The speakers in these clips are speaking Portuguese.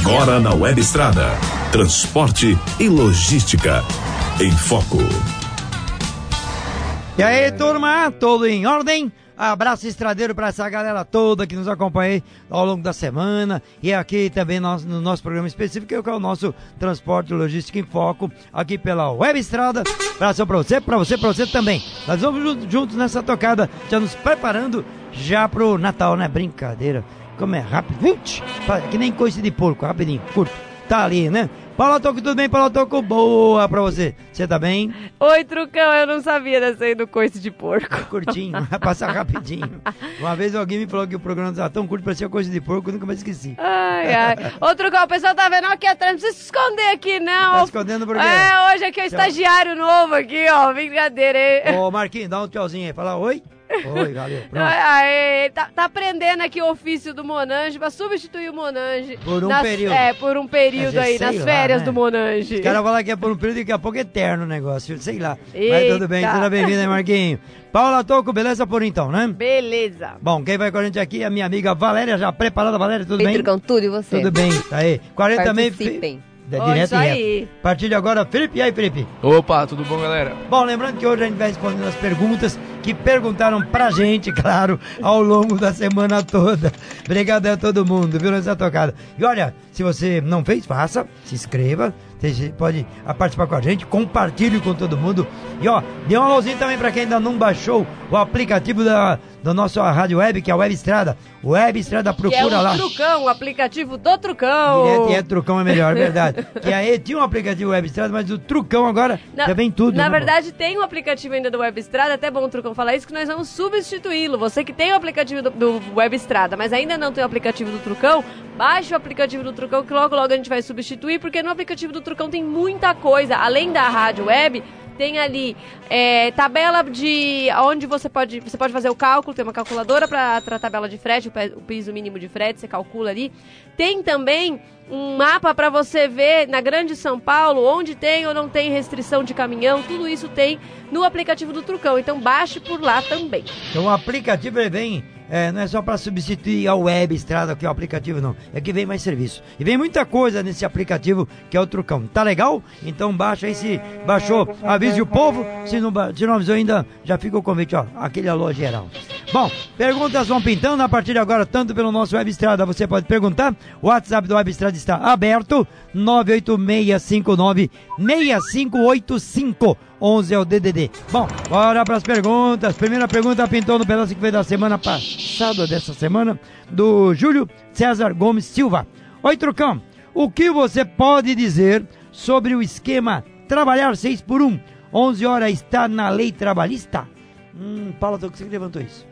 Agora na Web Estrada. Transporte e logística. Em foco. E aí, turma? Tudo em ordem? Abraço estradeiro para essa galera toda que nos acompanha ao longo da semana e aqui também no, no nosso programa específico, que é o nosso Transporte Logística em Foco, aqui pela Web Estrada. Abraço para você, para você, para você também. Nós vamos juntos nessa tocada, já nos preparando já pro Natal, né? Brincadeira. Como é rápido. Vinte, que nem coisa de porco, rapidinho, curto. Tá ali, né? Paulo Toco, tudo bem? Paulo Toco, boa pra você. Você tá bem? Oi, Trucão, eu não sabia dessa aí do coice de porco. Curtinho, vai passar rapidinho. Uma vez alguém me falou que o programa estava tão curto, parecia coisa de porco, eu nunca mais esqueci. Ai, ai. Ô, Trucão, o pessoal tá vendo aqui atrás, não precisa se esconder aqui, não. Tá escondendo por quê? É, hoje aqui é o estagiário novo aqui, ó, brincadeira, hein? Ô, Marquinhos, dá um tchauzinho aí, fala oi. Oi, valeu. Pronto. Tá, tá, aprendendo aqui o ofício do Monange pra substituir o Monange. Por um nas, período. É, por um período aí, nas lá, férias né? do Monange. Os caras falam que é por um período e daqui a pouco é eterno o negócio, sei lá. Eita. Mas tudo bem, seja bem-vindo aí, Marquinho. Paula Toco, beleza por então, né? Beleza. Bom, quem vai com a gente aqui é a minha amiga Valéria, já preparada, Valéria, tudo bem? com tudo e você? Tudo bem, tá aí. 40 também... É direto reto. A partir de agora, Felipe, e aí, Felipe? Opa, tudo bom, galera? Bom, lembrando que hoje a gente vai respondendo as perguntas que perguntaram pra gente, claro, ao longo da semana toda. Obrigado a todo mundo, viu, nessa tocada. E olha, se você não fez, faça, se inscreva, você pode participar com a gente, compartilhe com todo mundo. E ó, dê um alôzinho também para quem ainda não baixou o aplicativo da, do nosso Rádio Web, que é a Web Estrada. Web Estrada, procura que é o lá. Trucão, o aplicativo do Trucão. Direto, é, Trucão é melhor, é verdade. que aí tinha um aplicativo Web Estrada, mas o Trucão agora na, já vem tudo. Na né, verdade, tem um aplicativo ainda do Web Estrada, até bom o Trucão falar isso, que nós vamos substituí-lo. Você que tem o aplicativo do, do Web Estrada, mas ainda não tem o aplicativo do Trucão, baixe o aplicativo do Trucão que logo logo a gente vai substituir, porque no aplicativo do Trucão tem muita coisa, além da rádio web, tem ali é, tabela de onde você pode você pode fazer o cálculo, tem uma calculadora para a tabela de frete, o piso mínimo de frete, você calcula ali. Tem também um mapa para você ver na Grande São Paulo onde tem ou não tem restrição de caminhão, tudo isso tem no aplicativo do Trucão. Então baixe por lá também. Então o aplicativo ele vem é, não é só para substituir a web estrada, que é o aplicativo, não. É que vem mais serviço. E vem muita coisa nesse aplicativo que é o Trucão. Tá legal? Então baixa aí, se baixou, avise o povo. Se não, se não avisou ainda, já fica o convite, ó. Aquele alô geral. Bom, perguntas vão pintando a partir de agora, tanto pelo nosso Web Estrada, você pode perguntar. O WhatsApp do Web Estrada está aberto, 98659 6585. 11 é o DDD. Bom, bora para as perguntas. Primeira pergunta pintou no pedaço que veio da semana passada, dessa semana, do Júlio César Gomes Silva. Oi, Trucão, o que você pode dizer sobre o esquema trabalhar 6 por 1? 11 horas está na lei trabalhista? Hum, Paula, você que levantou isso.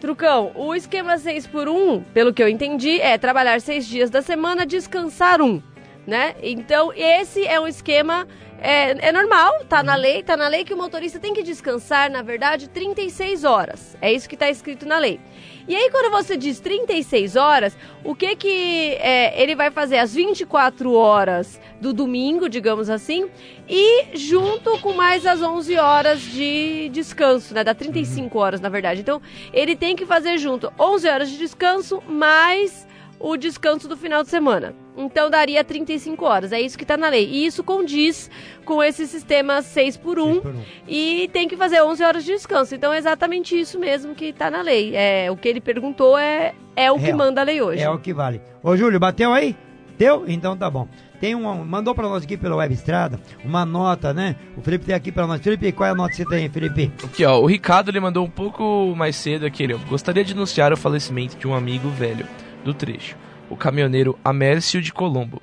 Trucão, o esquema 6 por 1, pelo que eu entendi, é trabalhar seis dias da semana, descansar um, né? Então, esse é um esquema é, é normal, tá na lei, tá na lei que o motorista tem que descansar, na verdade, 36 horas. É isso que está escrito na lei. E aí, quando você diz 36 horas, o que que é, ele vai fazer? As 24 horas do domingo, digamos assim, e junto com mais as 11 horas de descanso, né? Dá 35 horas, na verdade. Então, ele tem que fazer junto 11 horas de descanso mais o descanso do final de semana. Então daria 35 horas. É isso que está na lei. E isso condiz com esse sistema 6 por 1, 6 por 1. e tem que fazer 11 horas de descanso. Então é exatamente isso mesmo que está na lei. É, o que ele perguntou é, é o Real. que manda a lei hoje. É o que vale. Ô Júlio, bateu aí? Deu? Então tá bom. Tem um, mandou para nós aqui pela Web Estrada uma nota, né? O Felipe tem aqui para nós. Felipe, qual é a nota que você tem, Felipe? Aqui, ó. O Ricardo ele mandou um pouco mais cedo aqui. Ele gostaria de anunciar o falecimento de um amigo velho do trecho o caminhoneiro Amércio de Colombo.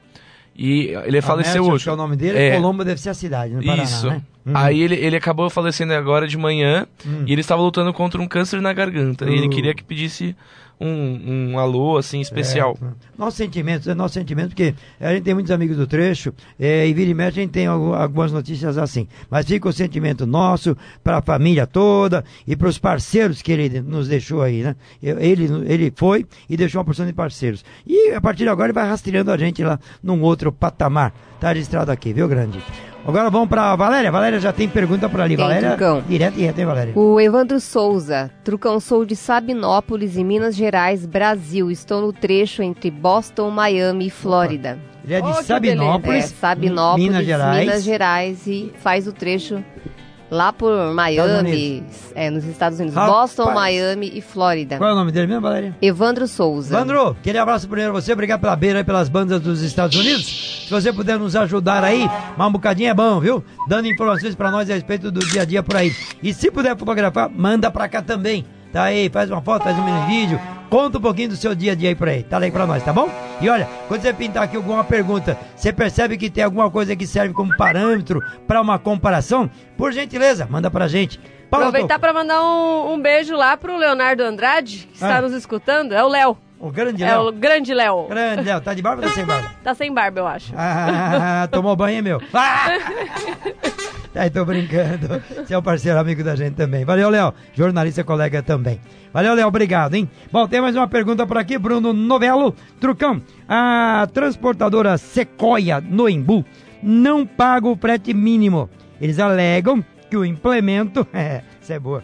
E ele faleceu Amércio, hoje. é o nome dele, é, Colombo deve ser a cidade, no Paraná, Isso. Né? Hum. Aí ele, ele acabou falecendo agora de manhã hum. e ele estava lutando contra um câncer na garganta. Uh. E ele uh. queria que pedisse um, um alô assim especial. É, nosso sentimento, é nosso sentimento, porque a gente tem muitos amigos do trecho é, e vira e mexe a gente tem algumas notícias assim. Mas fica o sentimento nosso para a família toda e para os parceiros que ele nos deixou aí, né? Ele, ele foi e deixou uma porção de parceiros. E a partir de agora ele vai rastreando a gente lá num outro patamar. Tá registrado aqui, viu, grande? Agora vamos pra Valéria. Valéria já tem pergunta pra ali. Tem, Valéria, Trucão. direto e reto, hein, Valéria? O Evandro Souza, Trucão, sou de Sabinópolis, em Minas Gerais, Brasil. Estou no trecho entre Boston, Miami e Flórida. Ele é de Oh, que É, Sabinópolis, Sabinópolis, Minas Gerais. Minas Gerais, e faz o trecho lá por Miami, é, nos Estados Unidos. Rapaz. Boston, Miami e Flórida. Qual é o nome dele mesmo, Valéria? Evandro Souza. Vandro, aquele abraço primeiro a você, obrigado pela beira aí pelas bandas dos Estados Unidos. Se você puder nos ajudar aí, mas um bocadinho é bom, viu? Dando informações pra nós a respeito do dia a dia por aí. E se puder fotografar, manda pra cá também. Tá aí, faz uma foto, faz um mini vídeo, conta um pouquinho do seu dia a dia aí por aí. Tá aí pra nós, tá bom? E olha, quando você pintar aqui alguma pergunta, você percebe que tem alguma coisa que serve como parâmetro pra uma comparação? Por gentileza, manda pra gente. Paula Aproveitar para mandar um, um beijo lá pro Leonardo Andrade, que está Ah. nos escutando. É o Léo. O grande É o Léo. grande Léo. Grande Léo, tá de barba ou tá sem barba? Tá sem barba, eu acho. Ah, tomou banho, meu? Ah! Aí, tô brincando. Você é um parceiro amigo da gente também. Valeu, Léo. Jornalista colega também. Valeu, Léo. Obrigado, hein? Bom, tem mais uma pergunta por aqui, Bruno Novelo. Trucão, a transportadora Sequoia, no Embu, não paga o frete mínimo. Eles alegam que o implemento... É, isso é boa.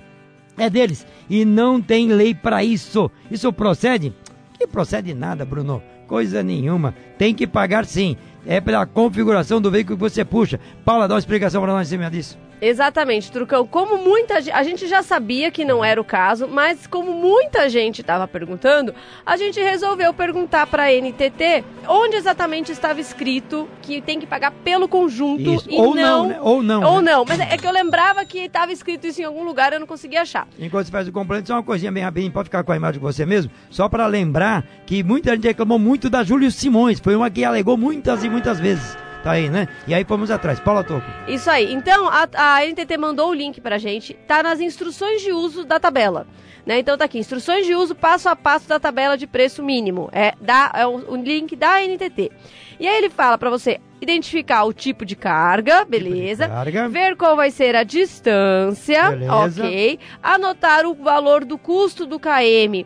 É deles. E não tem lei pra isso. Isso procede? Que procede nada, Bruno. Coisa nenhuma. Tem que pagar sim. É pela configuração do veículo que você puxa. Paula, dá uma explicação pra nós em cima disso. Exatamente, Trucão. Como muita gente. A gente já sabia que não era o caso, mas como muita gente estava perguntando, a gente resolveu perguntar para a NTT onde exatamente estava escrito que tem que pagar pelo conjunto Isso. e Ou não, né? Ou não, Ou né? não. Mas é que eu lembrava que estava escrito isso em algum lugar, eu não conseguia achar. Enquanto você faz o complemento, só uma coisinha bem rapidinho, pode ficar com a imagem de você mesmo, só para lembrar que muita gente reclamou muito da Júlio Simões, foi uma que alegou muitas e muitas vezes. Tá aí, né? E aí fomos atrás. Paula Toco. Isso aí. Então, a, a NTT mandou o link pra gente. Tá nas instruções de uso da tabela. Né? Então tá aqui, instruções de uso passo a passo da tabela de preço mínimo. É, da, é o, o link da NTT. E aí ele fala pra você identificar o tipo de carga, beleza. carga. Ver qual vai ser a distância, Beleza. ok. Anotar o valor do custo do KM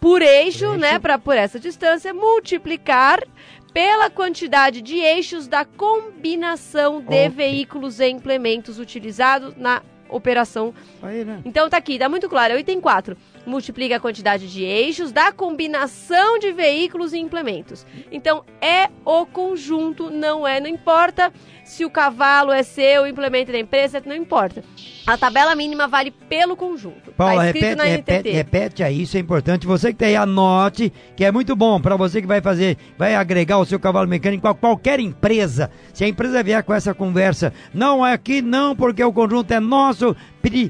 por eixo, Eixo. né, para por essa distância, multiplicar pela quantidade de eixos da combinação de veículos e implementos utilizados na operação. Aí, né? Então tá aqui, dá muito claro, é o item 4. Multiplica a quantidade de eixos da combinação de veículos e implementos. Então é o conjunto, não é, não importa se o cavalo é seu, o implemento da empresa, não importa. A tabela mínima vale pelo conjunto. Paula, tá repete, repete, repete aí, isso é importante. Você que tá aí, anote, que é muito bom para você que vai fazer, vai agregar o seu cavalo mecânico a qualquer empresa. Se a empresa vier com essa conversa, não é aqui, não, porque o conjunto é nosso,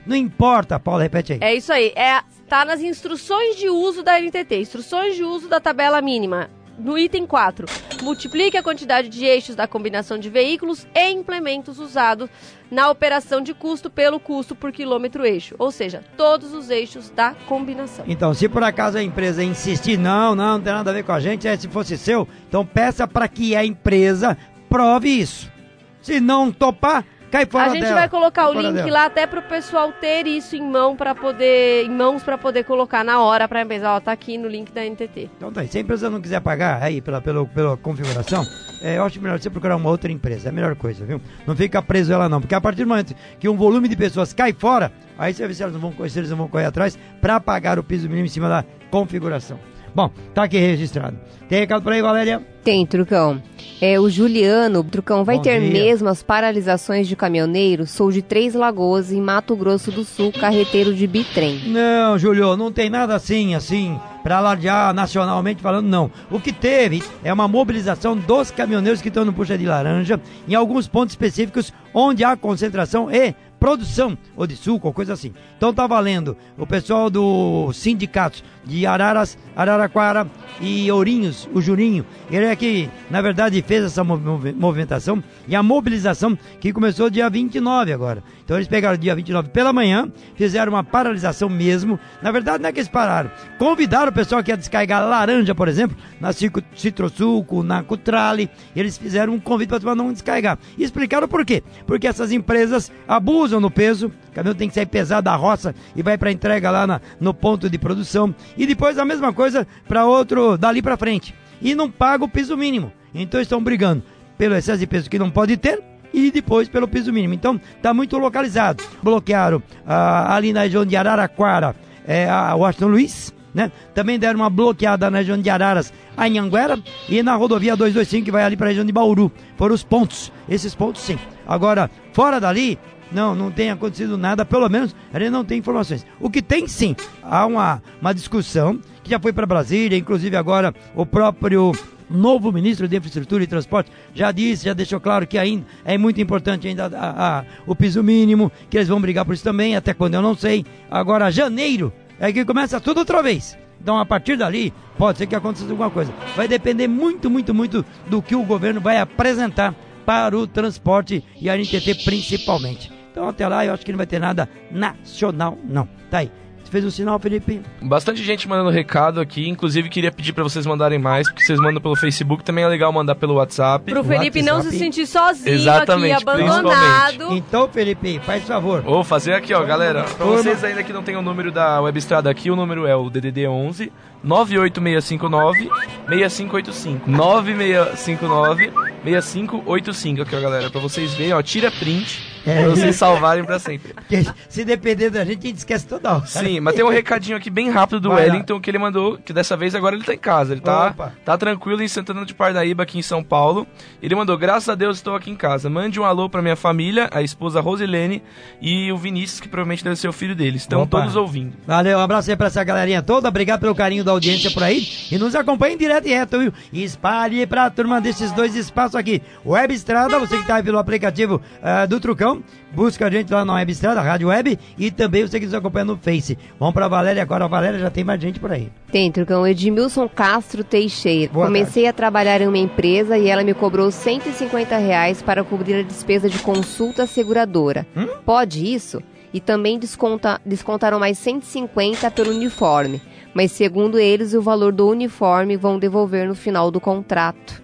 não importa. Paula, repete aí. É isso aí. É, tá nas instruções de uso da NTT. Instruções de uso da tabela mínima. No item 4, multiplique a quantidade de eixos da combinação de veículos e implementos usados na operação de custo pelo custo por quilômetro eixo. Ou seja, todos os eixos da combinação. Então, se por acaso a empresa insistir, não, não, não tem nada a ver com a gente, é se fosse seu, então peça para que a empresa prove isso. Se não topar, cai fora a gente dela. vai colocar o link dela. lá até pro pessoal ter isso em mão para poder, em mãos para poder colocar na hora para a empresa. Ó, tá aqui no link da NTT. Então tá aí. Se a empresa não quiser pagar aí pela, pela, pela configuração, é, eu acho melhor você procurar uma outra empresa. É a melhor coisa, viu? Não fica preso ela não. Porque a partir do momento que um volume de pessoas cai fora, aí você vê se, elas não vão, se eles não vão correr atrás para pagar o piso mínimo em cima da configuração. Bom, tá aqui registrado. Tem recado por aí, Valéria? Tem, Trucão. É, o Juliano, Trucão, vai Bom ter dia. mesmo as paralisações de caminhoneiros? Sou de Três Lagoas, em Mato Grosso do Sul, carreteiro de bitrem. Não, Júlio, não tem nada assim, assim, para alardear nacionalmente falando, não. O que teve é uma mobilização dos caminhoneiros que estão no Puxa de Laranja em alguns pontos específicos onde há concentração e produção, ou de suco, ou coisa assim. Então tá valendo o pessoal do sindicatos de Araras, Araraquara e Ourinhos, o Juninho, ele é que, na verdade, fez essa mov- mov- movimentação e a mobilização que começou dia 29 agora. Então eles pegaram dia 29 pela manhã, fizeram uma paralisação mesmo. Na verdade, não é que eles pararam. Convidaram o pessoal que ia descarregar laranja, por exemplo, na Citrosuco, na Cutrale. Eles fizeram um convite para não descarregar. E explicaram por quê. Porque essas empresas abusam no peso. O caminhão tem que sair pesado da roça e vai para entrega lá na- no ponto de produção. E depois a mesma coisa para outro dali para frente. E não paga o piso mínimo. Então estão brigando pelo excesso de peso que não pode ter e depois pelo piso mínimo. Então, está muito localizado. Bloquearam ah, ali na região de Araraquara, é, a Washington Luiz, né? Também deram uma bloqueada na região de Araras, a Anhanguera, e na rodovia 225 que vai ali para a região de Bauru. Foram os pontos, esses pontos sim. Agora, fora dali, não, não tem acontecido nada, pelo menos a gente não tem informações. O que tem sim, há uma, uma discussão já foi para Brasília, inclusive agora o próprio novo ministro de Infraestrutura e Transporte já disse, já deixou claro que ainda é muito importante ainda a, a, o piso mínimo, que eles vão brigar por isso também, até quando eu não sei. Agora, janeiro é que começa tudo outra vez. Então, a partir dali, pode ser que aconteça alguma coisa. Vai depender muito, muito, muito do que o governo vai apresentar para o transporte e a NTT principalmente. Então, até lá, eu acho que não vai ter nada nacional, não. Tá aí fez o sinal, Felipe? Bastante gente mandando recado aqui. Inclusive, queria pedir para vocês mandarem mais, porque vocês mandam pelo Facebook. Também é legal mandar pelo WhatsApp. Pro Felipe WhatsApp. não se sentir sozinho Exatamente, aqui, abandonado. Então, Felipe, faz favor. Vou fazer aqui, ó, galera. Pra vocês ainda que não tem o número da Web Estrada aqui, o número é o DDD 11 98659 6585. 9659 6585 aqui, ó, galera. Pra vocês verem, ó, tira print. É. Pra vocês salvarem pra sempre. Porque se depender da gente, a gente esquece toda hora. Sim, mas tem um recadinho aqui bem rápido do Vai Wellington lá. que ele mandou, que dessa vez agora ele tá em casa. Ele tá, tá tranquilo em Santana de Parnaíba, aqui em São Paulo. Ele mandou, graças a Deus estou aqui em casa. Mande um alô pra minha família, a esposa Rosilene e o Vinícius, que provavelmente deve ser o filho deles. Estão Opa. todos ouvindo. Valeu, um abraço aí pra essa galerinha toda. Obrigado pelo carinho da audiência por aí. E nos acompanhem direto e reto, viu? E espalhe pra turma desses dois espaços aqui. Web Estrada, você que tá aí pelo aplicativo uh, do Trucão. Busca a gente lá na Web Estrada, Rádio Web, e também você que nos acompanha no Face. Vamos pra Valéria agora. A Valéria já tem mais gente por aí. Tem, Trucão. Edmilson Castro Teixeira. Boa Comecei tarde. a trabalhar em uma empresa e ela me cobrou 150 reais para cobrir a despesa de consulta seguradora. Hum? Pode isso? E também desconta, descontaram mais 150 pelo uniforme. Mas segundo eles, o valor do uniforme vão devolver no final do contrato.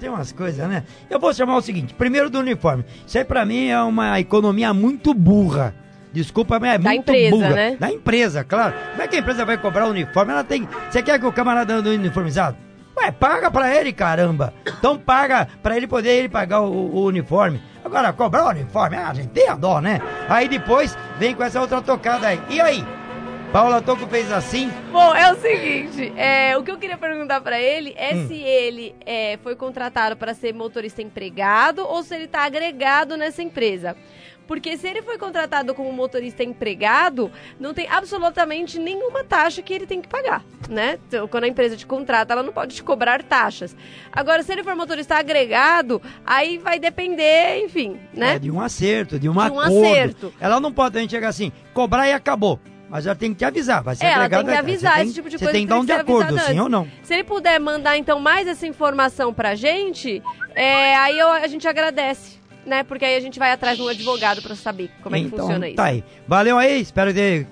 Tem umas coisas, né? Eu vou chamar o seguinte: primeiro do uniforme. Isso aí pra mim é uma economia muito burra. Desculpa, mas é da muito empresa, burra. Né? Da empresa, claro. Como é que a empresa vai cobrar o uniforme? Ela tem. Você quer que o camarada ande uniformizado? Ué, paga pra ele, caramba. Então paga pra ele poder ele pagar o, o uniforme. Agora, cobrar o uniforme, ah, a gente tem a dó, né? Aí depois vem com essa outra tocada aí. E aí? Paula Toco fez assim. Bom, é o seguinte, é, o que eu queria perguntar para ele é hum. se ele é, foi contratado para ser motorista empregado ou se ele está agregado nessa empresa. Porque se ele foi contratado como motorista empregado, não tem absolutamente nenhuma taxa que ele tem que pagar, né? Então, quando a empresa te contrata, ela não pode te cobrar taxas. Agora, se ele for motorista agregado, aí vai depender, enfim, né? É, de um acerto, de um, de um acordo. Acerto. Ela não pode chegar assim, cobrar e acabou. Mas ela tem que te avisar, vai ser é, ela tem que avisar esse tipo de coisa. Você tem que dar um de acordo, sim ou não? Se ele puder mandar, então, mais essa informação pra gente, é, aí eu, a gente agradece. Né? Porque aí a gente vai atrás de um advogado para saber como é que então, funciona isso. Tá aí. Valeu aí, espero que,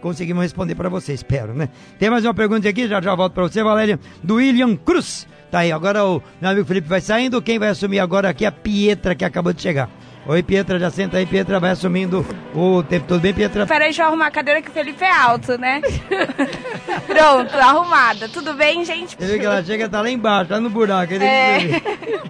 conseguimos responder para você, espero, né? Tem mais uma pergunta aqui, já já volto para você, Valéria, do William Cruz. Tá aí, agora o meu amigo Felipe vai saindo, quem vai assumir agora aqui é a Pietra, que acabou de chegar. Oi, Pietra, já senta aí, Pietra, vai assumindo o tempo todo bem, Pietra? Peraí, deixa eu arrumar a cadeira que o Felipe é alto, né? Pronto, arrumada. Tudo bem, gente? Você vê que ela chega, tá lá embaixo, tá no buraco. É.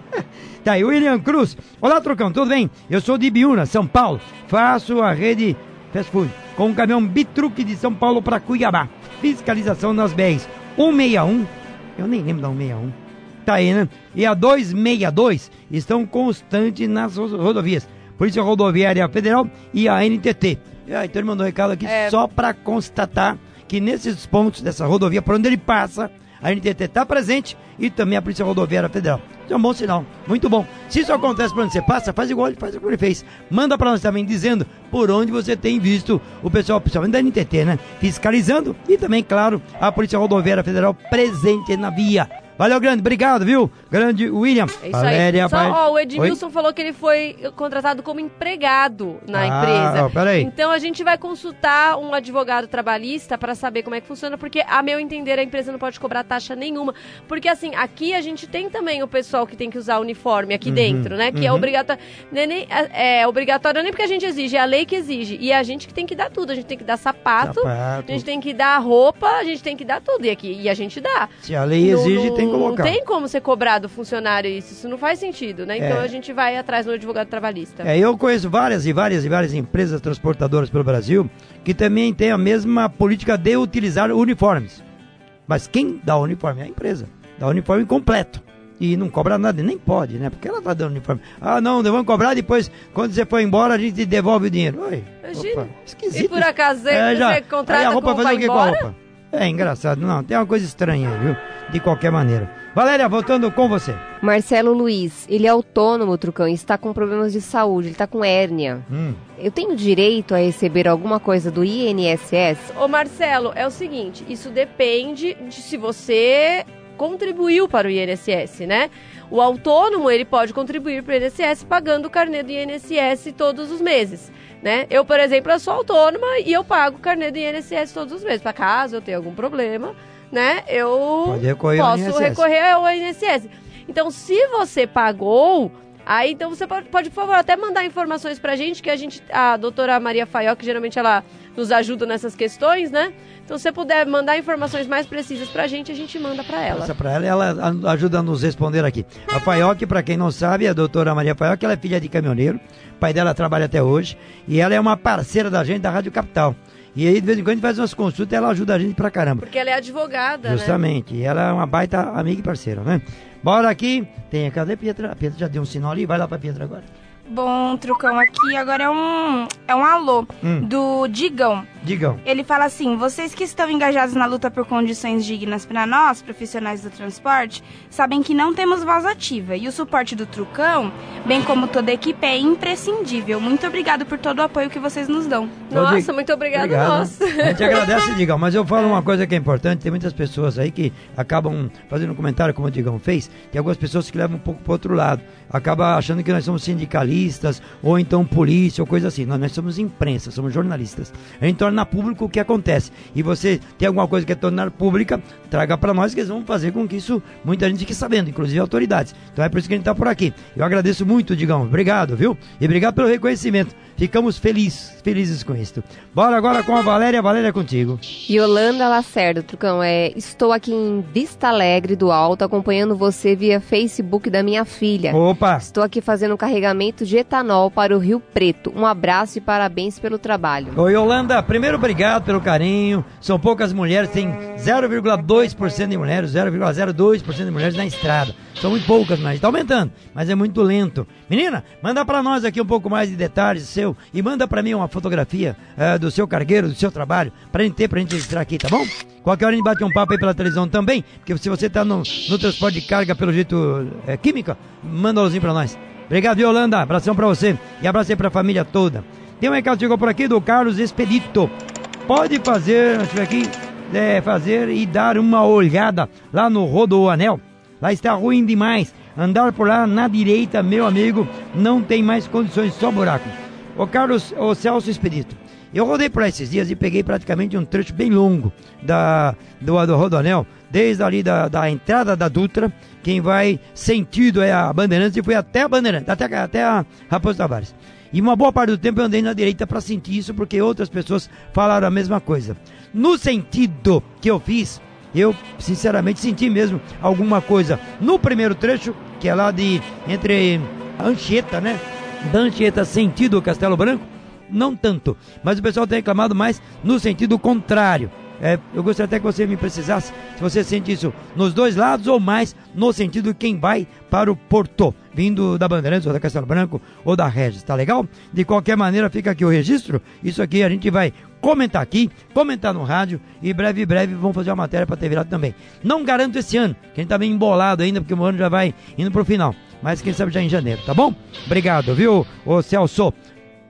tá aí, William Cruz. Olá, Trocão, tudo bem? Eu sou de Biúna, São Paulo. Faço a rede fast food com um caminhão bitruque de São Paulo para Cuiabá. Fiscalização nas BRs 161, eu nem lembro da 161 tá aí, né? E a 262 estão constantes nas rodovias. Polícia Rodoviária Federal e a NTT. Então ele mandou um recado aqui é... só para constatar que nesses pontos dessa rodovia, por onde ele passa, a NTT está presente e também a Polícia Rodoviária Federal. Isso é um bom sinal, muito bom. Se isso acontece por onde você passa, faz igual ele faz o que ele fez. Manda para nós também dizendo por onde você tem visto o pessoal, principalmente da NTT, né? Fiscalizando e também, claro, a Polícia Rodoviária Federal presente na via. Valeu, grande, obrigado, viu? Grande William. É isso Valéria, aí. Só, ó, o Edmilson Oi? falou que ele foi contratado como empregado na ah, empresa. Ó, peraí. Então a gente vai consultar um advogado trabalhista para saber como é que funciona, porque a meu entender a empresa não pode cobrar taxa nenhuma, porque assim, aqui a gente tem também o pessoal que tem que usar uniforme aqui uhum, dentro, né? Que é uhum. é obrigatório, nem, é, é obrigatório nem porque a gente exige, é a lei que exige. E é a gente que tem que dar tudo, a gente tem que dar sapato, sapato. a gente tem que dar roupa, a gente tem que dar tudo e aqui e a gente dá. Se a lei exige, no, tem tem como Não tem como ser cobrado funcionário isso, isso não faz sentido, né? Então é. a gente vai atrás no advogado trabalhista. É, eu conheço várias e várias e várias empresas transportadoras pelo Brasil que também têm a mesma política de utilizar uniformes. Mas quem dá o uniforme é a empresa. Dá o uniforme completo. E não cobra nada, nem pode, né? Porque ela tá dando uniforme. Ah, não, vamos cobrar depois, quando você for embora, a gente devolve o dinheiro. Oi, opa, esquisito. E por acaso é, já, você contrata aí a roupa fazer o que com a roupa? É engraçado, não, tem uma coisa estranha aí, viu? De qualquer maneira. Valéria, voltando com você. Marcelo Luiz, ele é autônomo, Trucão, e está com problemas de saúde, ele está com hérnia. Hum. Eu tenho direito a receber alguma coisa do INSS? Ô Marcelo, é o seguinte, isso depende de se você contribuiu para o INSS, né? O autônomo, ele pode contribuir para o INSS pagando o carnê do INSS todos os meses, né? Eu, por exemplo, eu sou autônoma e eu pago o carnê do INSS todos os meses. Para caso eu tenha algum problema, né? Eu recorrer posso recorrer ao INSS. Então, se você pagou, aí então você pode, pode, por favor, até mandar informações pra gente, que a gente, a doutora Maria Faió, que geralmente ela nos ajuda nessas questões, né? Então, se você puder mandar informações mais precisas pra gente, a gente manda pra ela. Passa pra ela e ela ajuda a nos responder aqui. A Faioc, pra quem não sabe, é a doutora Maria Faioc, ela é filha de caminhoneiro. O pai dela trabalha até hoje. E ela é uma parceira da gente da Rádio Capital. E aí, de vez em quando, a gente faz umas consultas e ela ajuda a gente pra caramba. Porque ela é advogada, né? Justamente. Né? E ela é uma baita amiga e parceira, né? Bora aqui. Tem a cadê Pietra? A Pietra já deu um sinal ali. Vai lá pra Pietra agora. Bom, Trucão, aqui agora é um, é um alô hum. do Digão. Digão. Ele fala assim: vocês que estão engajados na luta por condições dignas para nós, profissionais do transporte, sabem que não temos voz ativa e o suporte do Trucão, bem como toda a equipe, é imprescindível. Muito obrigado por todo o apoio que vocês nos dão. Nossa, muito obrigado, obrigado. nossa. A gente agradece, Digão, mas eu falo uma coisa que é importante: tem muitas pessoas aí que acabam fazendo um comentário, como o Digão fez, tem algumas pessoas que levam um pouco para outro lado, acaba achando que nós somos sindicalistas ou então polícia, ou coisa assim. Nós, nós somos imprensa, somos jornalistas. A gente torna público o que acontece. E você tem alguma coisa que é tornar pública, traga para nós que eles vão fazer com que isso muita gente fique sabendo, inclusive autoridades. Então é por isso que a gente está por aqui. Eu agradeço muito, Digão. Obrigado, viu? E obrigado pelo reconhecimento. Ficamos felizes, felizes com isso. Bora agora com a Valéria. Valéria, é contigo. Yolanda Lacerda, Trucão, é, estou aqui em Vista Alegre do Alto, acompanhando você via Facebook da minha filha. Opa! Estou aqui fazendo um carregamento de etanol para o Rio Preto. Um abraço e parabéns pelo trabalho. Oi, Yolanda. Primeiro, obrigado pelo carinho. São poucas mulheres, tem 0,2% de mulheres, 0,02% de mulheres na estrada. São muito poucas, mas está aumentando, mas é muito lento. Menina, manda para nós aqui um pouco mais de detalhes seu e manda para mim uma fotografia uh, do seu cargueiro, do seu trabalho, para gente ter, pra gente registrar aqui, tá bom? Qualquer hora a gente bate um papo aí pela televisão também, porque se você tá no, no transporte de carga pelo jeito é, química, manda um alôzinho pra nós. Obrigado, Yolanda. Abração pra você e abraço aí pra família toda. Tem um recado que chegou por aqui do Carlos Expedito. Pode fazer, deixa eu ver aqui, é, fazer e dar uma olhada lá no Rodoanel. Lá está ruim demais. Andar por lá na direita, meu amigo, não tem mais condições, só buraco. Ô Carlos, ô Celso Expedito, eu rodei por esses dias e peguei praticamente um trecho bem longo da, do, do Rodoanel, desde ali da, da entrada da Dutra, quem vai sentido é a Bandeirantes e fui até a Bandeirantes, até, até a Raposo Tavares. E uma boa parte do tempo eu andei na direita para sentir isso, porque outras pessoas falaram a mesma coisa. No sentido que eu fiz, eu sinceramente senti mesmo alguma coisa no primeiro trecho, que é lá de entre Anchieta, né? Anchieta sentido Castelo Branco, não tanto. Mas o pessoal tem reclamado mais no sentido contrário. É, eu gostaria até que você me precisasse se você sente isso nos dois lados ou mais no sentido de quem vai para o Porto, vindo da Bandeirantes ou da Castelo Branco ou da Regis, tá legal? De qualquer maneira, fica aqui o registro. Isso aqui a gente vai comentar aqui, comentar no rádio e breve, breve vamos fazer uma matéria para ter virado também. Não garanto esse ano, que a gente tá meio embolado ainda, porque o ano já vai indo pro final. Mas quem sabe já em janeiro, tá bom? Obrigado, viu, ô Celso?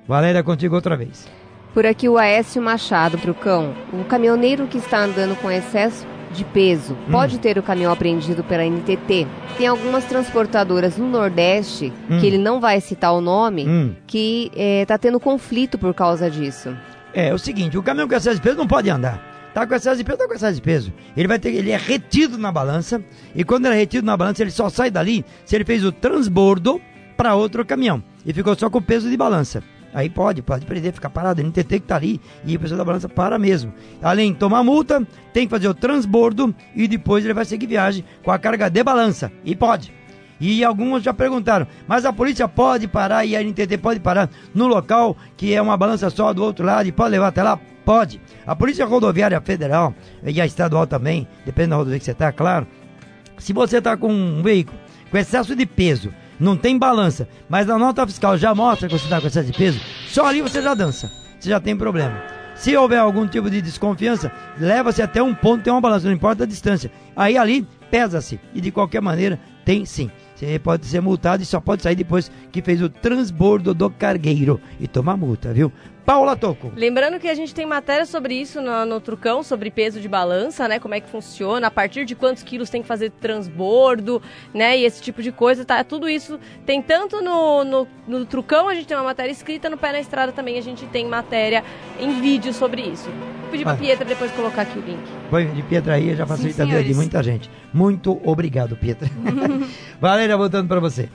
Valéria, contigo outra vez. Por aqui o Aécio Machado, Trucão. O caminhoneiro que está andando com excesso de peso hum. pode ter o caminhão apreendido pela NTT. Tem algumas transportadoras no Nordeste, hum. que ele não vai citar o nome, hum. que está eh, tendo conflito por causa disso. É, é o seguinte, o caminhão com excesso de peso não pode andar. Tá com excesso de peso, tá com excesso de peso. Ele vai ter, ele é retido na balança e quando ele é retido na balança, ele só sai dali se ele fez o transbordo para outro caminhão e ficou só com peso de balança. Aí pode, pode prender, ficar parado, ele NTT que tá ali e a pessoa da balança para mesmo. Além de tomar multa, tem que fazer o transbordo e depois ele vai seguir viagem com a carga de balança. E pode. E alguns já perguntaram, mas a polícia pode parar e a NTT pode parar no local que é uma balança só do outro lado e pode levar até lá? Pode. A Polícia Rodoviária Federal e a estadual também, depende da rodovia que você está, claro. Se você está com um veículo com excesso de peso, não tem balança, mas a nota fiscal já mostra que você está com excesso de peso, só ali você já dança, você já tem problema. Se houver algum tipo de desconfiança, leva-se até um ponto, tem uma balança, não importa a distância. Aí ali pesa-se e de qualquer maneira tem sim. Você pode ser multado e só pode sair depois que fez o transbordo do cargueiro e tomar multa, viu? Paula Toco. Lembrando que a gente tem matéria sobre isso no, no, Trucão, sobre peso de balança, né? Como é que funciona, a partir de quantos quilos tem que fazer transbordo, né? E esse tipo de coisa, tá? Tudo isso tem tanto no, no, no Trucão, a gente tem uma matéria escrita, no Pé na Estrada também a gente tem matéria em vídeo sobre isso. Vou pedir pra ah. Pietra depois colocar aqui o link. Põe de Pietra aí, já facilita a vida de muita gente. Muito obrigado, Pietra. Valéria, voltando para você.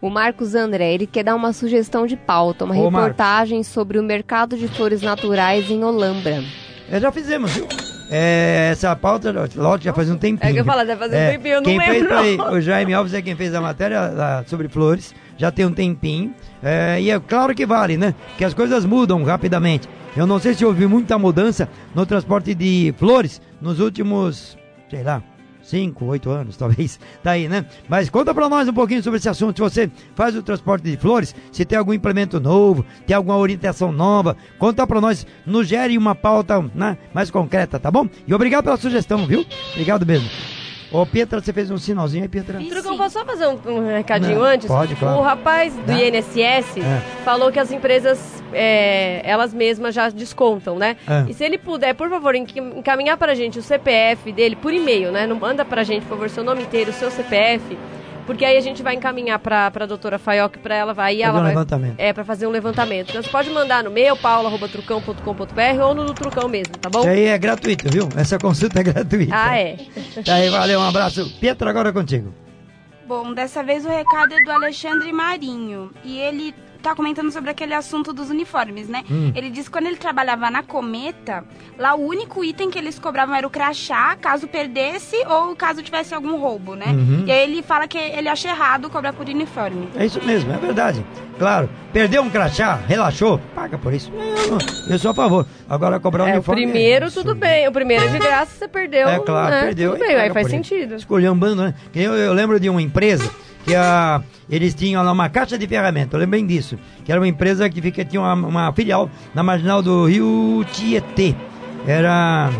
O Marcos André, ele quer dar uma sugestão de pauta, uma Ô, reportagem Marcos. sobre o mercado de flores naturais em Olambra. É, já fizemos, viu? É, essa pauta, lote já faz um tempinho. É que eu falo, já faz um é, tempinho, eu não quem lembro. Fez o Jaime Alves é quem fez a matéria lá, sobre flores, já tem um tempinho. É, e é claro que vale, né? Que as coisas mudam rapidamente. Eu não sei se houve muita mudança no transporte de flores nos últimos, sei lá, 5, 8 anos, talvez, daí, né? Mas conta pra nós um pouquinho sobre esse assunto. Se você faz o transporte de flores, se tem algum implemento novo, tem alguma orientação nova, conta pra nós, nos gere uma pauta né, mais concreta, tá bom? E obrigado pela sugestão, viu? Obrigado mesmo. Ô, Pietra, você fez um sinalzinho aí, Pietra? Trucão, posso só fazer um, um recadinho Não, antes? Pode, claro. O rapaz do é. INSS é. falou que as empresas, é, elas mesmas já descontam, né? É. E se ele puder, por favor, encaminhar pra gente o CPF dele por e-mail, né? Não manda pra gente, por favor, seu nome inteiro, seu CPF porque aí a gente vai encaminhar para a doutora Faioc para ela vai fazer ela um vai, levantamento. É, para fazer um levantamento. Então você pode mandar no meu, paula.trucão.com.br ou no do Trucão mesmo, tá bom? Isso aí é gratuito, viu? Essa consulta é gratuita. Ah, é. Tá aí, valeu, um abraço. Pietro, agora é contigo. Bom, dessa vez o recado é do Alexandre Marinho. E ele tá comentando sobre aquele assunto dos uniformes, né? Hum. Ele disse que quando ele trabalhava na Cometa, lá o único item que eles cobravam era o crachá, caso perdesse ou caso tivesse algum roubo, né? Uhum. E aí ele fala que ele acha errado cobrar por uniforme. É isso mesmo, é verdade. Claro, perdeu um crachá, relaxou, paga por isso. Eu, eu sou a favor. Agora cobrar um é, uniforme. O primeiro, é tudo bem. O primeiro é de graça, você perdeu. É claro, né? perdeu. Tudo bem, aí faz sentido. Escolhendo, né? Eu, eu lembro de uma empresa que a, eles tinham lá uma caixa de ferramenta, eu lembro bem disso, que era uma empresa que fica, tinha uma, uma filial na marginal do Rio Tietê, era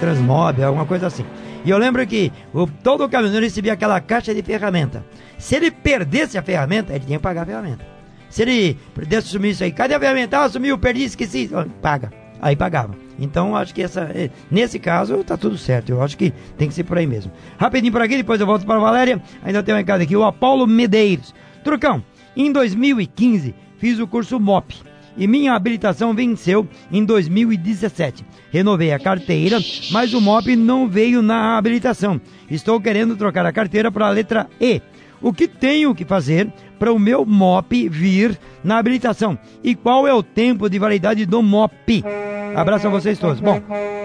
Transmob, alguma coisa assim. E eu lembro que o, todo caminhoneiro recebia aquela caixa de ferramenta. Se ele perdesse a ferramenta, ele tinha que pagar a ferramenta. Se ele pudesse sumir isso aí, cadê a ferramenta? Ah, sumiu, perdi, esqueci. Paga. Aí pagava. Então acho que essa, é, nesse caso tá tudo certo. Eu acho que tem que ser por aí mesmo. Rapidinho por aqui, depois eu volto para a Valéria. Ainda tem um recado aqui, o Apolo Medeiros. Trucão, em 2015 fiz o curso MOP e minha habilitação venceu em 2017. Renovei a carteira, mas o MOP não veio na habilitação. Estou querendo trocar a carteira para a letra E. O que tenho que fazer para o meu MOP vir na habilitação? E qual é o tempo de validade do MOP? Abraço a vocês todos. Bom,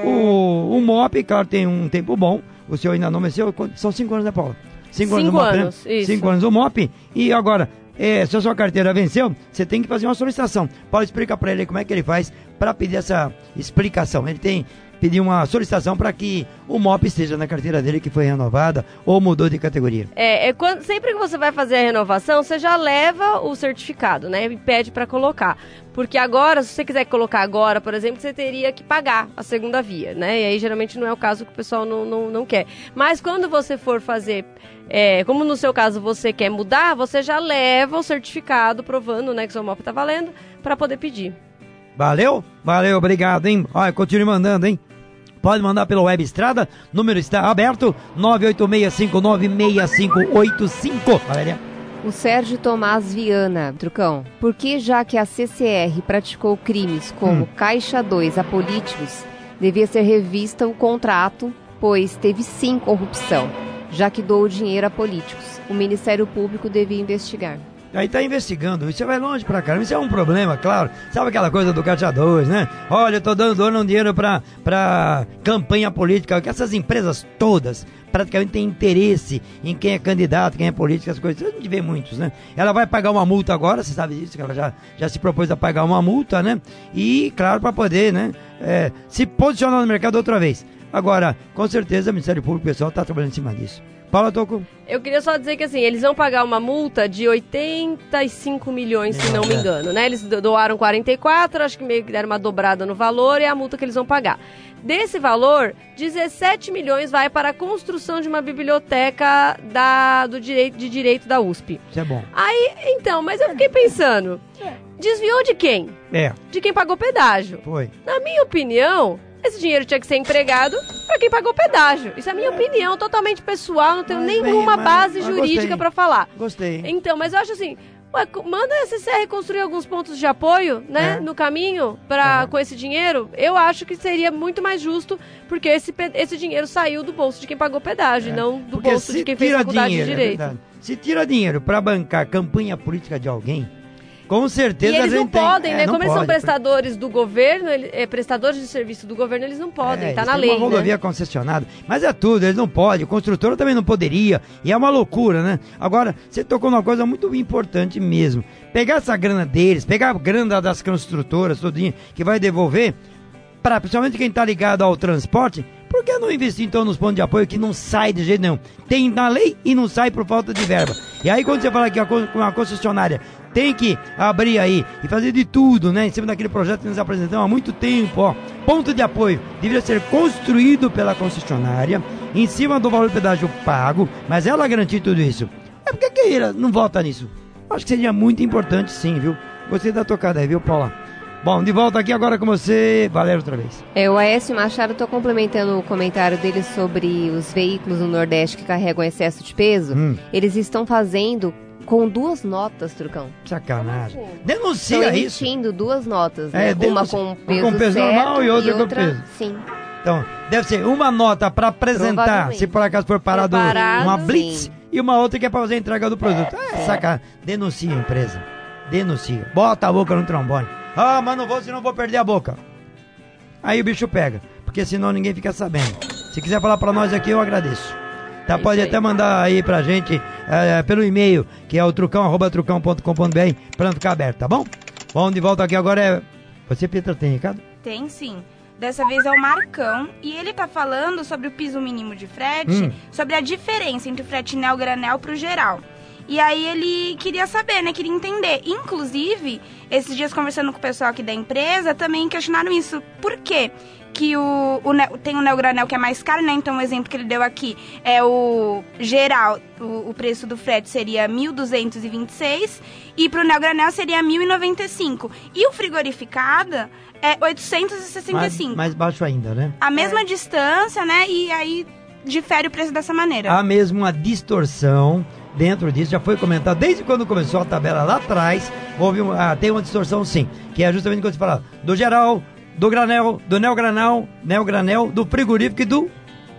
o, o MOP, claro, tem um tempo bom. O senhor ainda não venceu. São cinco anos, né, Paula? Cinco, cinco anos, anos né? Cinco anos do MOP. E agora, é, se a sua carteira venceu, você tem que fazer uma solicitação. Pode explicar para ele como é que ele faz para pedir essa explicação. Ele tem pedir uma solicitação para que o MOP esteja na carteira dele que foi renovada ou mudou de categoria. É, é quando, sempre que você vai fazer a renovação, você já leva o certificado, né? E pede para colocar. Porque agora, se você quiser colocar agora, por exemplo, você teria que pagar a segunda via, né? E aí geralmente não é o caso que o pessoal não, não, não quer. Mas quando você for fazer, é, como no seu caso você quer mudar, você já leva o certificado provando né, que o seu MOP está valendo para poder pedir. Valeu? Valeu, obrigado, hein? Olha, continue mandando, hein? Pode mandar pela web estrada, número está aberto, 986596585. Valéria. O Sérgio Tomás Viana, Trucão, por que já que a CCR praticou crimes como hum. Caixa 2 a políticos, devia ser revista o contrato, pois teve sim corrupção, já que doou dinheiro a políticos. O Ministério Público devia investigar. Aí tá investigando, isso vai longe pra caramba, isso é um problema, claro. Sabe aquela coisa do caixa 2, né? Olha, eu tô dando, dando dinheiro pra, pra campanha política, essas empresas todas praticamente têm interesse em quem é candidato, quem é político, as coisas. A gente vê muitos, né? Ela vai pagar uma multa agora, você sabe disso, que ela já, já se propôs a pagar uma multa, né? E, claro, para poder, né, é, se posicionar no mercado outra vez. Agora, com certeza, o Ministério Público, pessoal está trabalhando em cima disso. Paula Toco. Eu queria só dizer que assim, eles vão pagar uma multa de 85 milhões, se não me engano, né? Eles doaram 44, acho que meio que deram uma dobrada no valor e é a multa que eles vão pagar. Desse valor, 17 milhões vai para a construção de uma biblioteca da, do direito, de direito da USP. Isso é bom. Aí, então, mas eu fiquei pensando, desviou de quem? É. De quem pagou pedágio. Foi. Na minha opinião, esse dinheiro tinha que ser empregado para quem pagou pedágio. Isso é a minha opinião, totalmente pessoal, não tenho mas nenhuma bem, base mas, jurídica para falar. Gostei. Então, mas eu acho assim, Ué, manda a CCR construir alguns pontos de apoio, né, é. no caminho para é. com esse dinheiro. Eu acho que seria muito mais justo, porque esse, esse dinheiro saiu do bolso de quem pagou pedágio, é. não do porque bolso de quem fez faculdade dinheiro, de é direito. se tira dinheiro para bancar campanha política de alguém, com certeza e eles não podem, tem, né? É, Como eles são prestadores do governo, ele, é, prestadores de serviço do governo, eles não podem, é, tá na lei. uma rodovia né? concessionada. Mas é tudo, eles não podem. O construtor também não poderia. E é uma loucura, né? Agora, você tocou numa coisa muito importante mesmo. Pegar essa grana deles, pegar a grana das construtoras, tudinho, que vai devolver, para principalmente quem está ligado ao transporte, por que não investir então nos pontos de apoio que não sai de jeito nenhum? Tem na lei e não sai por falta de verba. E aí quando você fala que a concessionária tem que abrir aí e fazer de tudo, né? Em cima daquele projeto que nós apresentamos há muito tempo, ó. Ponto de apoio deveria ser construído pela concessionária, em cima do valor do pedágio pago, mas ela garantir tudo isso. É porque que ela não vota nisso? Acho que seria muito importante sim, viu? Gostei da tocada aí, viu, Paula? Bom, de volta aqui agora com você, Valério, outra vez. É, o Aécio Machado, estou complementando o comentário dele sobre os veículos no Nordeste que carregam excesso de peso. Hum. Eles estão fazendo com duas notas, Trucão. Sacanagem. Assim? Denuncia Estão isso. emitindo duas notas, né? É, uma com peso, com peso normal e outra, e outra com peso. Sim. Então, deve ser uma nota para apresentar, se por acaso for parado, parado uma blitz, sim. e uma outra que é para fazer a entrega do produto. É, é. sacanagem. Denuncia a empresa. Denuncia. Bota a boca no trombone. Ah, mas não vou, senão vou perder a boca. Aí o bicho pega, porque senão ninguém fica sabendo. Se quiser falar para nós aqui, eu agradeço. Tá, pode até mandar aí pra gente é, pelo e-mail, que é o trucão, arroba trucão.com.br, pra não ficar aberto, tá bom? Vamos de volta aqui agora é. Você, Petra, tem recado? Tem sim. Dessa vez é o Marcão e ele tá falando sobre o piso mínimo de frete, hum. sobre a diferença entre o frete neo granel pro geral. E aí ele queria saber, né? Queria entender. Inclusive, esses dias conversando com o pessoal aqui da empresa, também questionaram isso. Por quê? Que o, o, tem o Neogranel que é mais caro, né? Então o exemplo que ele deu aqui é o geral, o, o preço do frete seria 1.226 e para o Neogranel seria 1.095. E o frigorificado é 865. Mais, mais baixo ainda, né? A mesma é. distância, né? E aí difere o preço dessa maneira. Há mesmo uma distorção dentro disso, já foi comentado desde quando começou a tabela lá atrás, houve ah, tem uma distorção sim, que é justamente quando você fala do geral, do granel, do neogranal, neogranel, do frigorífico e do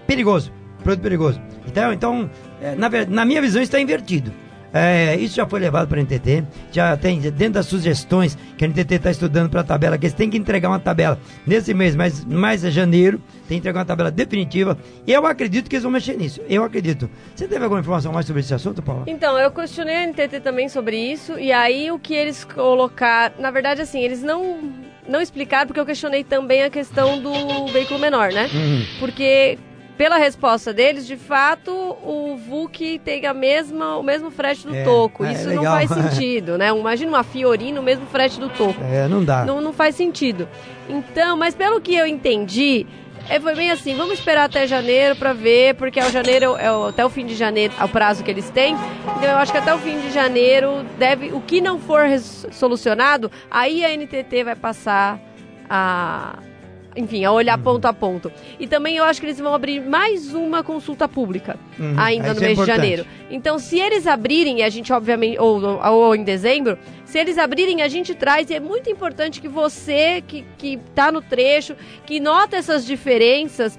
perigoso, produto perigoso. Então, então é, na, na minha visão está invertido. É, isso já foi levado para a NTT, já tem dentro das sugestões que a NTT está estudando para a tabela, que eles têm que entregar uma tabela nesse mês, mas mais é janeiro, tem que entregar uma tabela definitiva. E eu acredito que eles vão mexer nisso. Eu acredito. Você teve alguma informação mais sobre esse assunto, Paulo? Então, eu questionei a NTT também sobre isso, e aí o que eles colocaram, na verdade, assim, eles não não explicaram, porque eu questionei também a questão do veículo menor, né? Uhum. Porque pela resposta deles, de fato, o VUC tem a mesma, o mesmo frete do é, toco. É, Isso é não faz sentido, né? Imagina uma Fiorino, o mesmo frete do toco. É, não dá. Não, não faz sentido. Então, mas pelo que eu entendi, é, foi bem assim, vamos esperar até janeiro para ver, porque é o janeiro, é o, até o fim de janeiro, é o prazo que eles têm. Então eu acho que até o fim de janeiro deve, o que não for solucionado, aí a NTT vai passar a enfim, a olhar uhum. ponto a ponto. E também eu acho que eles vão abrir mais uma consulta pública uhum. ainda no mês é de janeiro. Então, se eles abrirem, e a gente obviamente, ou, ou em dezembro, se eles abrirem, a gente traz, e é muito importante que você que, que tá no trecho, que nota essas diferenças,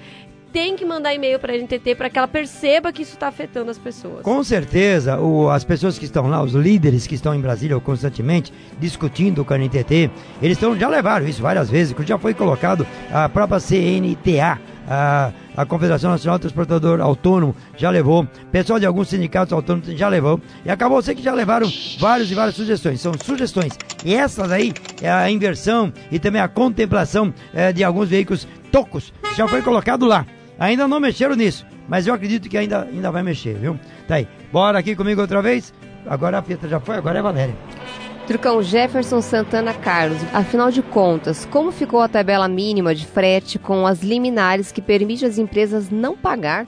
tem que mandar e-mail para a NTT para que ela perceba que isso está afetando as pessoas. Com certeza, o, as pessoas que estão lá, os líderes que estão em Brasília constantemente discutindo com a NTT, eles tão, já levaram isso várias vezes, já foi colocado a própria CNTA, a, a Confederação Nacional do Transportador Autônomo já levou, pessoal de alguns sindicatos autônomos já levou, e acabou ser que já levaram várias e várias sugestões. São sugestões. E essas aí é a inversão e também a contemplação é, de alguns veículos tocos, já foi colocado lá. Ainda não mexeram nisso, mas eu acredito que ainda, ainda vai mexer, viu? Tá aí. Bora aqui comigo outra vez. Agora a Pietra já foi, agora é a Valéria. Trucão Jefferson Santana Carlos. Afinal de contas, como ficou a tabela mínima de frete com as liminares que permite às empresas não pagar?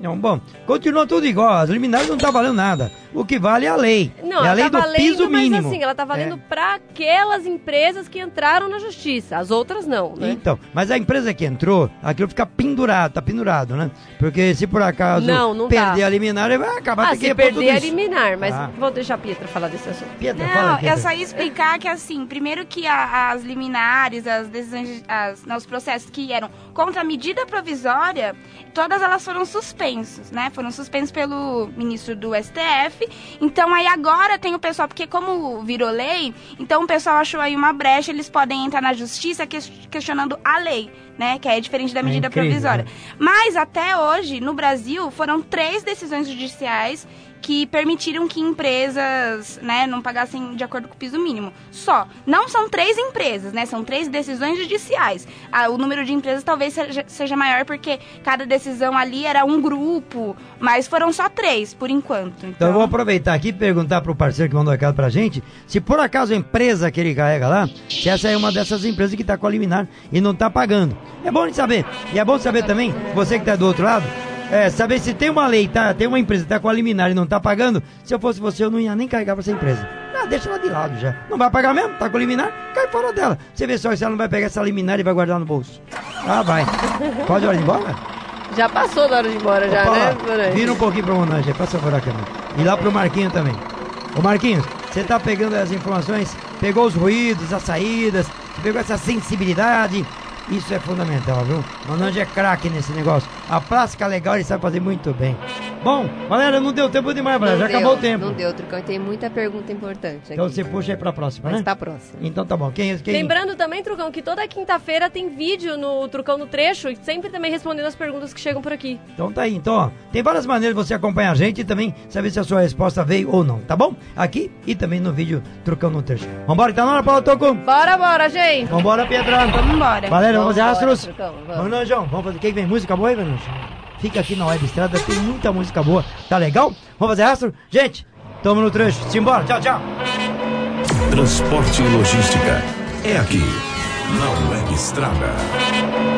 Não, bom, continua tudo igual. As liminares não tá valendo nada. O que vale é a lei. Não, é a lei tá do valendo, piso mas mínimo. assim, ela tá valendo é. para aquelas empresas que entraram na justiça. As outras não, né? Então, mas a empresa que entrou, aquilo fica pendurado, tá pendurado, né? Porque se por acaso não, não perder tá. a liminar, ele vai acabar ah, se perder a liminar, mas ah. vou deixar a Pietra falar desse assunto. Pietra, não, fala, Pietra. eu só ia explicar que assim, primeiro que a, as liminares, as decisões, as, não, os processos que eram contra a medida provisória, todas elas foram suspensos, né? Foram suspensos pelo ministro do STF. Então aí agora tem o pessoal, porque como virou lei, então o pessoal achou aí uma brecha, eles podem entrar na justiça questionando a lei. Né, que é diferente da é medida é provisória. Né? Mas até hoje, no Brasil, foram três decisões judiciais que permitiram que empresas né, não pagassem de acordo com o piso mínimo. Só. Não são três empresas, né? São três decisões judiciais. Ah, o número de empresas talvez seja, seja maior porque cada decisão ali era um grupo, mas foram só três por enquanto. Então, então eu vou aproveitar aqui e perguntar para o parceiro que mandou recado para a gente se por acaso a empresa que ele carrega lá, se essa é uma dessas empresas que está com a liminar e não está pagando. É bom de saber. E é bom saber também, você que está do outro lado, é, saber se tem uma lei, tá? Tem uma empresa que tá com a liminar e não tá pagando. Se eu fosse você, eu não ia nem carregar pra essa empresa. Ah, deixa ela de lado já. Não vai pagar mesmo? Tá com liminar? Cai fora dela. Você vê só se ela não vai pegar essa liminar e vai guardar no bolso. Ah, vai. Pode ir embora? Já passou da hora de ir embora, já, Opa, né? Vira um pouquinho pro Monange, passa por a câmera. E lá pro Marquinho também. Ô Marquinhos, você tá pegando as informações, pegou os ruídos, as saídas, pegou essa sensibilidade, isso é fundamental, viu? Mananja é craque nesse negócio. A plástica legal ele sabe fazer muito bem. Bom, galera, não deu tempo demais, Não já deu, acabou o tempo. Não deu, Trucão. Tem muita pergunta importante aqui. Então você puxa aí pra próxima, Mas né? tá próximo. Então tá bom. Quem, quem... Lembrando também, Trucão, que toda quinta-feira tem vídeo no Trucão no Trecho e sempre também respondendo as perguntas que chegam por aqui. Então tá aí. Então, ó, tem várias maneiras de você acompanhar a gente e também saber se a sua resposta veio ou não, tá bom? Aqui e também no vídeo Trucão no Trecho. Vambora, tá na hora, Paulo Toco? Bora, bora, gente! Vambora, Pedrão. Vamos embora. Valera, vamos fazer astros? Vamos, não, João. Vamos fazer. Quem vem? Música boa aí, Vanujão? Fica aqui na Web Estrada, tem muita música boa. Tá legal? Vamos fazer astro? Gente, tamo no trecho. Simbora, tchau, tchau. Transporte e logística é aqui, na Web Estrada.